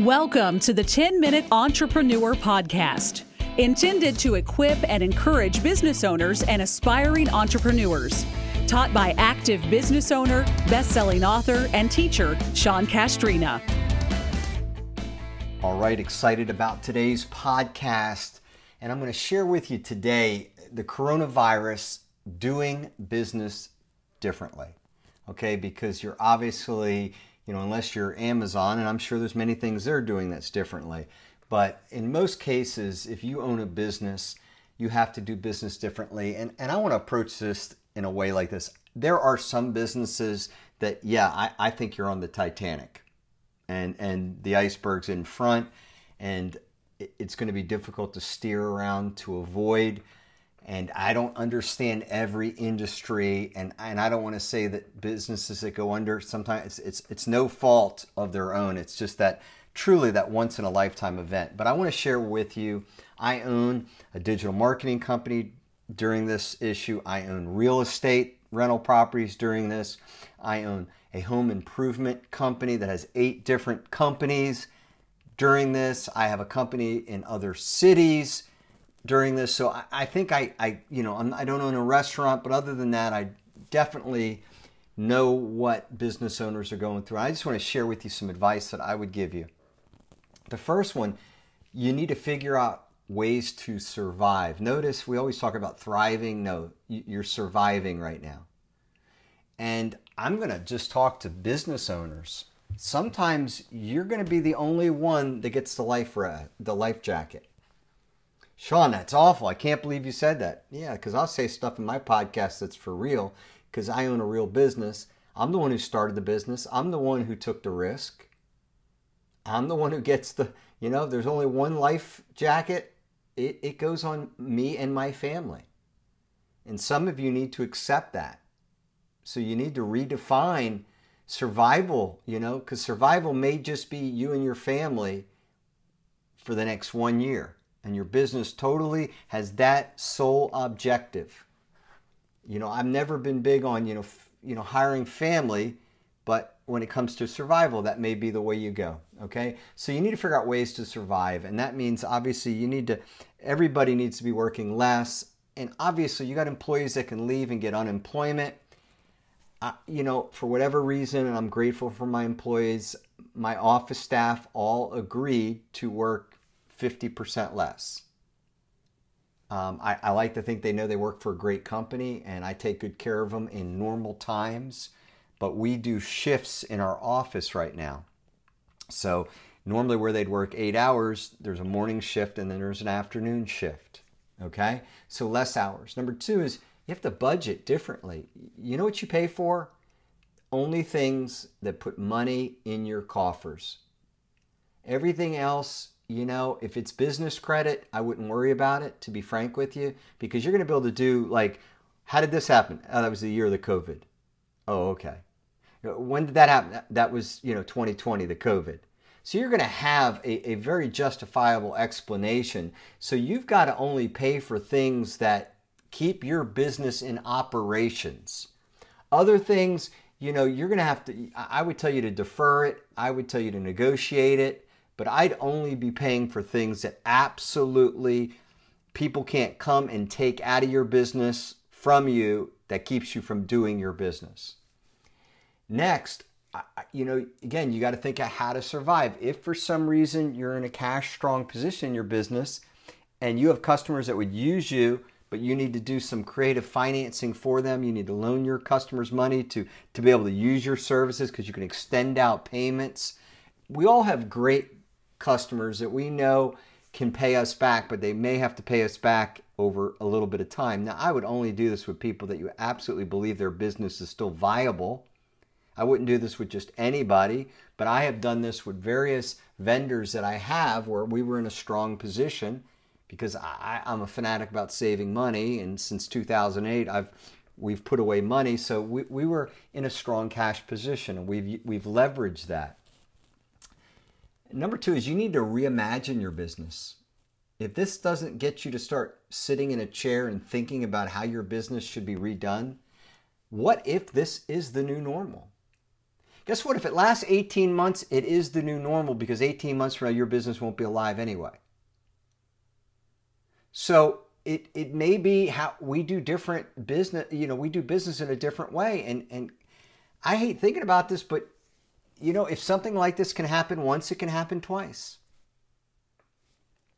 Welcome to the 10 Minute Entrepreneur Podcast, intended to equip and encourage business owners and aspiring entrepreneurs. Taught by active business owner, best-selling author, and teacher Sean Castrina. All right, excited about today's podcast, and I'm going to share with you today the coronavirus doing business differently. Okay, because you're obviously you know, unless you're Amazon, and I'm sure there's many things they're doing that's differently. But in most cases, if you own a business, you have to do business differently. And, and I want to approach this in a way like this. There are some businesses that, yeah, I, I think you're on the Titanic and, and the iceberg's in front, and it's going to be difficult to steer around to avoid and I don't understand every industry, and, and I don't want to say that businesses that go under sometimes it's, it's it's no fault of their own. It's just that truly that once in a lifetime event. But I want to share with you. I own a digital marketing company during this issue. I own real estate rental properties during this. I own a home improvement company that has eight different companies during this. I have a company in other cities during this. So I, I think I, I, you know, I'm, I do not own a restaurant, but other than that, I definitely know what business owners are going through. I just want to share with you some advice that I would give you. The first one, you need to figure out ways to survive. Notice we always talk about thriving. No, you're surviving right now. And I'm going to just talk to business owners. Sometimes you're going to be the only one that gets the life the life jacket. Sean, that's awful. I can't believe you said that. Yeah, because I'll say stuff in my podcast that's for real because I own a real business. I'm the one who started the business. I'm the one who took the risk. I'm the one who gets the, you know, there's only one life jacket. It, it goes on me and my family. And some of you need to accept that. So you need to redefine survival, you know, because survival may just be you and your family for the next one year and your business totally has that sole objective. You know, I've never been big on, you know, f- you know, hiring family, but when it comes to survival, that may be the way you go. Okay. So you need to figure out ways to survive. And that means obviously you need to, everybody needs to be working less. And obviously you got employees that can leave and get unemployment. You know, for whatever reason, and I'm grateful for my employees, my office staff all agreed to work 50% less. Um, I, I, like to think they know they work for a great company and I take good care of them in normal times, but we do shifts in our office right now. So, normally where they'd work eight hours, there's a morning shift and then there's an afternoon shift. Okay? So, less hours. Number two is you have to budget differently. You know what you pay for? Only things that put money in your coffers. Everything else you know, if it's business credit, I wouldn't worry about it, to be frank with you, because you're going to be able to do like, how did this happen? Oh, that was the year of the COVID. Oh, okay. When did that happen? That was, you know, 2020, the COVID. So you're going to have a, a very justifiable explanation. So you've got to only pay for things that keep your business in operations. Other things, you know, you're going to have to, I would tell you to defer it. I would tell you to negotiate it but I'd only be paying for things that absolutely people can't come and take out of your business from you that keeps you from doing your business. Next, you know, again, you got to think of how to survive. If for some reason you're in a cash strong position in your business and you have customers that would use you, but you need to do some creative financing for them, you need to loan your customers money to, to be able to use your services because you can extend out payments. We all have great customers that we know can pay us back, but they may have to pay us back over a little bit of time. Now, I would only do this with people that you absolutely believe their business is still viable. I wouldn't do this with just anybody, but I have done this with various vendors that I have where we were in a strong position because I, am a fanatic about saving money, and since 2008, I've we've put away money, so we, we were in a strong cash position, and we've we've leveraged that. Number two is you need to reimagine your business. If this doesn't get you to start sitting in a chair and thinking about how your business should be redone, what if this is the new normal? Guess what? If it lasts 18 months, it is the new normal because 18 months from now, your business won't be alive anyway. So it, it may be how we do different business, you know, we do business in a different way. And, and I hate thinking about this, but you know, if something like this can happen once, it can happen twice.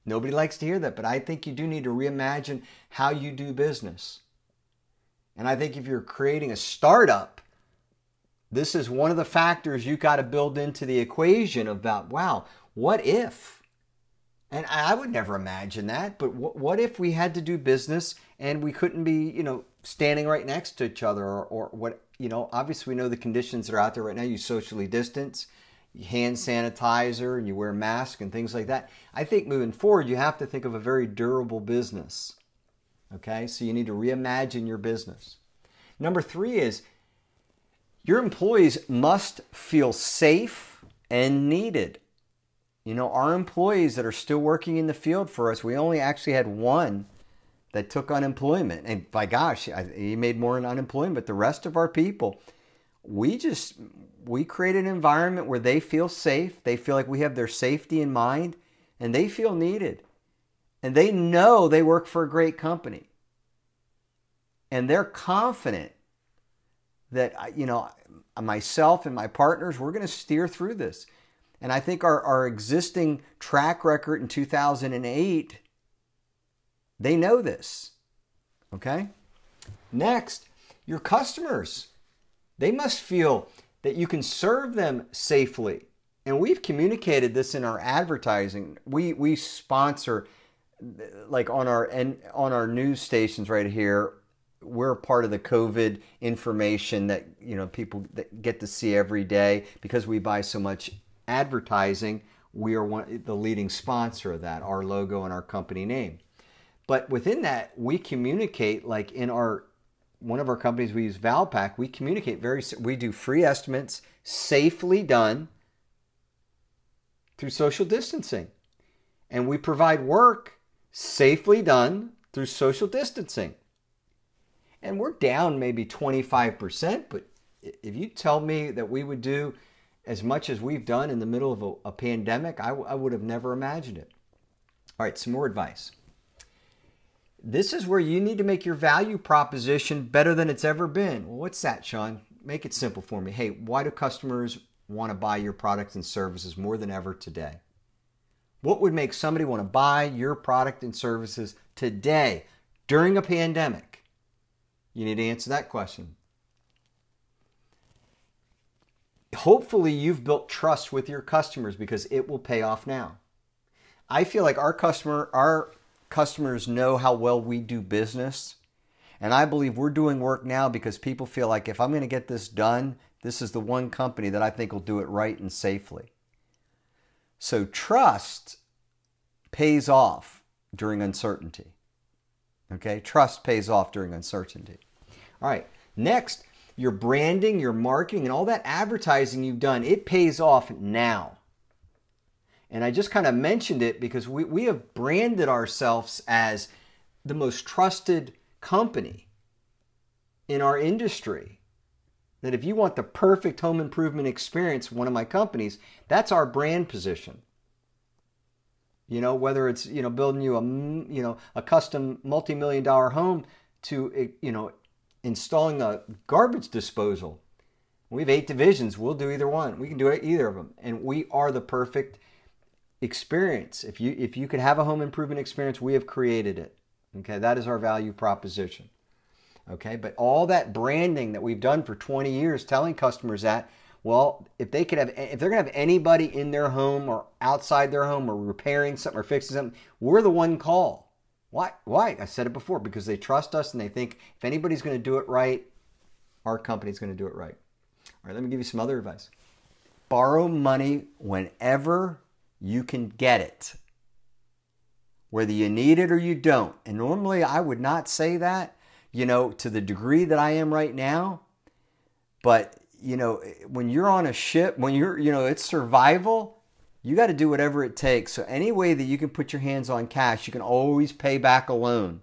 Nobody likes to hear that, but I think you do need to reimagine how you do business. And I think if you're creating a startup, this is one of the factors you got to build into the equation about, wow, what if? And I would never imagine that, but what if we had to do business and we couldn't be, you know, standing right next to each other or, or what, you know, obviously we know the conditions that are out there right now. You socially distance, you hand sanitizer, and you wear masks and things like that. I think moving forward, you have to think of a very durable business. Okay, so you need to reimagine your business. Number three is your employees must feel safe and needed. You know, our employees that are still working in the field for us, we only actually had one that took unemployment. And by gosh, he made more in unemployment, the rest of our people, we just we create an environment where they feel safe, they feel like we have their safety in mind, and they feel needed. And they know they work for a great company. And they're confident that you know myself and my partners we're going to steer through this and i think our, our existing track record in 2008 they know this okay next your customers they must feel that you can serve them safely and we've communicated this in our advertising we we sponsor like on our and on our news stations right here we're part of the COVID information that you know people get to see every day because we buy so much advertising. We are one, the leading sponsor of that, our logo and our company name. But within that, we communicate like in our one of our companies we use Valpak. We communicate very. We do free estimates, safely done through social distancing, and we provide work safely done through social distancing and we're down maybe 25%. But if you tell me that we would do as much as we've done in the middle of a, a pandemic, I, w- I would have never imagined it. All right, some more advice. This is where you need to make your value proposition better than it's ever been. Well, what's that, Sean? Make it simple for me. Hey, why do customers want to buy your products and services more than ever today? What would make somebody want to buy your product and services today during a pandemic? You need to answer that question. Hopefully, you've built trust with your customers because it will pay off now. I feel like our customer, our customers know how well we do business. And I believe we're doing work now because people feel like if I'm going to get this done, this is the one company that I think will do it right and safely. So trust pays off during uncertainty. Okay? Trust pays off during uncertainty. All right. Next, your branding, your marketing, and all that advertising you've done, it pays off now. And I just kind of mentioned it because we, we have branded ourselves as the most trusted company in our industry. That if you want the perfect home improvement experience, one of my companies, that's our brand position. You know, whether it's you know building you a you know a custom multi-million dollar home to eh, you know installing a garbage disposal. We have eight divisions. We'll do either one. We can do either of them, and we are the perfect experience. If you if you could have a home improvement experience, we have created it. Okay, that is our value proposition. Okay, but all that branding that we've done for 20 years, telling customers that, well, if they could have, if they're gonna have anybody in their home or outside their home or repairing something or fixing something, we're the one call. Why? Why? I said it before because they trust us and they think if anybody's going to do it right, our company's going to do it right. All right, let me give you some other advice. Borrow money whenever you can get it, whether you need it or you don't. And normally I would not say that, you know, to the degree that I am right now. But, you know, when you're on a ship, when you're, you know, it's survival you got to do whatever it takes. So, any way that you can put your hands on cash, you can always pay back a loan.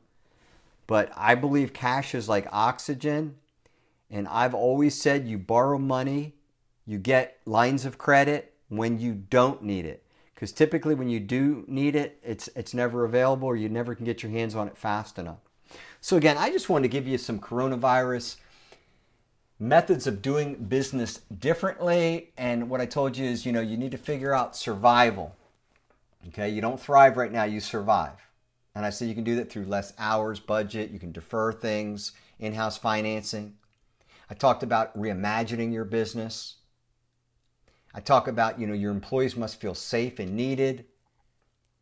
But I believe cash is like oxygen. And I've always said you borrow money You get lines of credit when you don't need it. Because typically, when you do need it, it's, it's never available or you never can get your hands on it fast enough. So, again, I just wanted to give you some coronavirus methods of doing business differently. And what I told you is, you know, you need to figure out survival. Okay, you don't thrive right now, you survive. And I said you can do that through less hours, budget, you can defer things, in house financing. I talked about reimagining your business. I talk about, you know, your employees must feel safe and needed.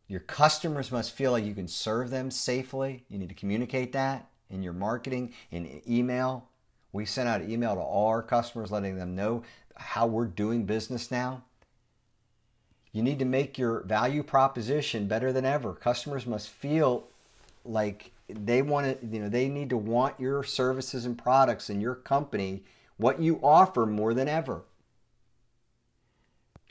Your customers must feel like you can serve them safely. You need to communicate that in your marketing, in email. We sent out an email to all our customers letting them know how we're doing business now. You need to make your value proposition better than ever. Customers must feel like they want to, you know, they need to want your services and products and your company, what you offer more than ever.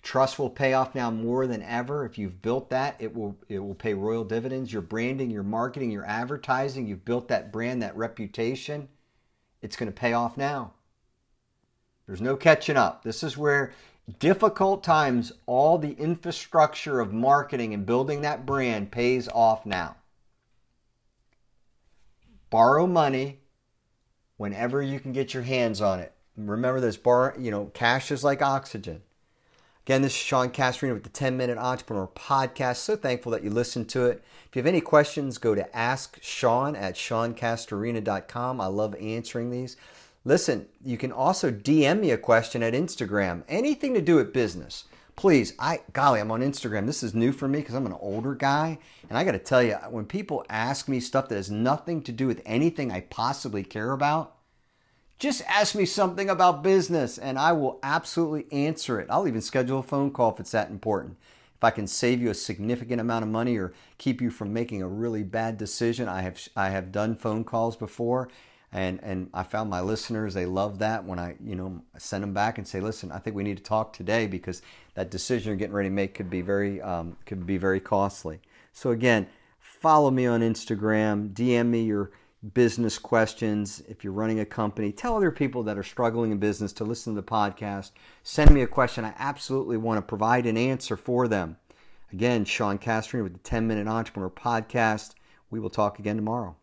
Trust will pay off now more than ever. If you've built that, it will it will pay royal dividends. Your branding, your marketing, your advertising, you've built that brand, that reputation. It's going to pay off now. There's no catching up. This is where difficult times, all the infrastructure of marketing and building that brand pays off now. Borrow money whenever you can get your hands on it. Remember this bar, you know, cash is like oxygen. Again, this is Sean Castrina with the 10 Minute Entrepreneur Podcast. So thankful that you listened to it. If you have any questions, go to Ask Sean at SeanCastrina.com. I love answering these. Listen, you can also DM me a question at Instagram. Anything to do with business. Please, I golly, I'm on Instagram. This is new for me because I'm an older guy, and I got to tell you, when people ask me stuff that has nothing to do with anything I possibly care about, just ask me something about business, and I will absolutely answer it. I'll even schedule a phone call if it's that important. If I can save you a significant amount of money or keep you from making a really bad decision, I have I have done phone calls before and and I found my listeners they love that when I you know send them back and say, listen, I think we need to talk today because that decision you're getting ready to make could be very um, could be very costly. So again, follow me on Instagram, DM me your business questions. If you're running a company, tell other people that are struggling in business to listen to the podcast. Send me a question. I absolutely want to provide an answer for them. Again, Sean Castrina with the 10 Minute Entrepreneur Podcast. We will talk again tomorrow.